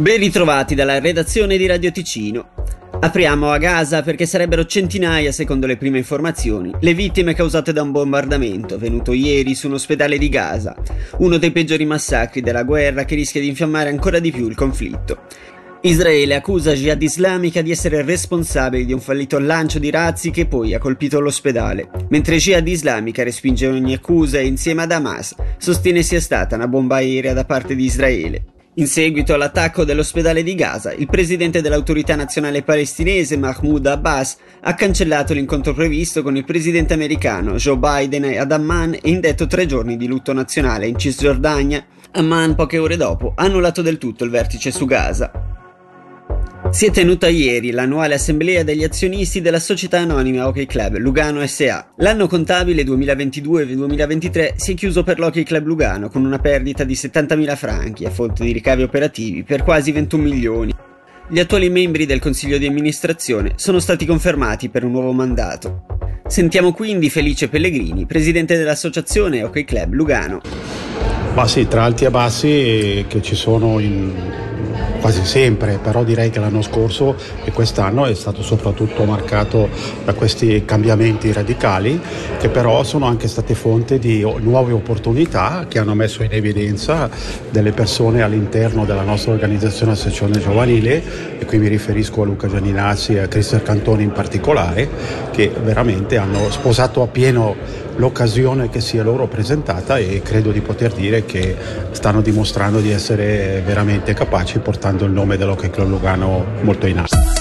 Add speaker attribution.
Speaker 1: Ben ritrovati dalla redazione di Radio Ticino. Apriamo a Gaza perché sarebbero centinaia, secondo le prime informazioni, le vittime causate da un bombardamento venuto ieri su un ospedale di Gaza, uno dei peggiori massacri della guerra che rischia di infiammare ancora di più il conflitto. Israele accusa Jihad Islamica di essere responsabile di un fallito lancio di razzi che poi ha colpito l'ospedale, mentre Jihad Islamica respinge ogni accusa e insieme ad Hamas sostiene sia stata una bomba aerea da parte di Israele. In seguito all'attacco dell'ospedale di Gaza, il presidente dell'autorità nazionale palestinese Mahmoud Abbas ha cancellato l'incontro previsto con il presidente americano Joe Biden ad Amman e indetto tre giorni di lutto nazionale in Cisgiordania. Amman, poche ore dopo, ha annullato del tutto il vertice su Gaza. Si è tenuta ieri l'annuale assemblea degli azionisti della società anonima Hockey Club Lugano SA. L'anno contabile 2022-2023 si è chiuso per l'Hockey Club Lugano con una perdita di 70.000 franchi a fonte di ricavi operativi per quasi 21 milioni. Gli attuali membri del consiglio di amministrazione sono stati confermati per un nuovo mandato. Sentiamo quindi Felice Pellegrini, presidente dell'associazione Hockey Club Lugano.
Speaker 2: Sì, tra alti e bassi che ci sono in, quasi sempre, però direi che l'anno scorso e quest'anno è stato soprattutto marcato da questi cambiamenti radicali che però sono anche state fonte di nuove opportunità che hanno messo in evidenza delle persone all'interno della nostra organizzazione Associazione Giovanile e qui mi riferisco a Luca Gianninazzi e a Cristian Cantoni in particolare che veramente hanno sposato appieno l'occasione che si è loro presentata e credo di poter dire che stanno dimostrando di essere veramente capaci portando il nome dell'Hockey Club Lugano molto in alto.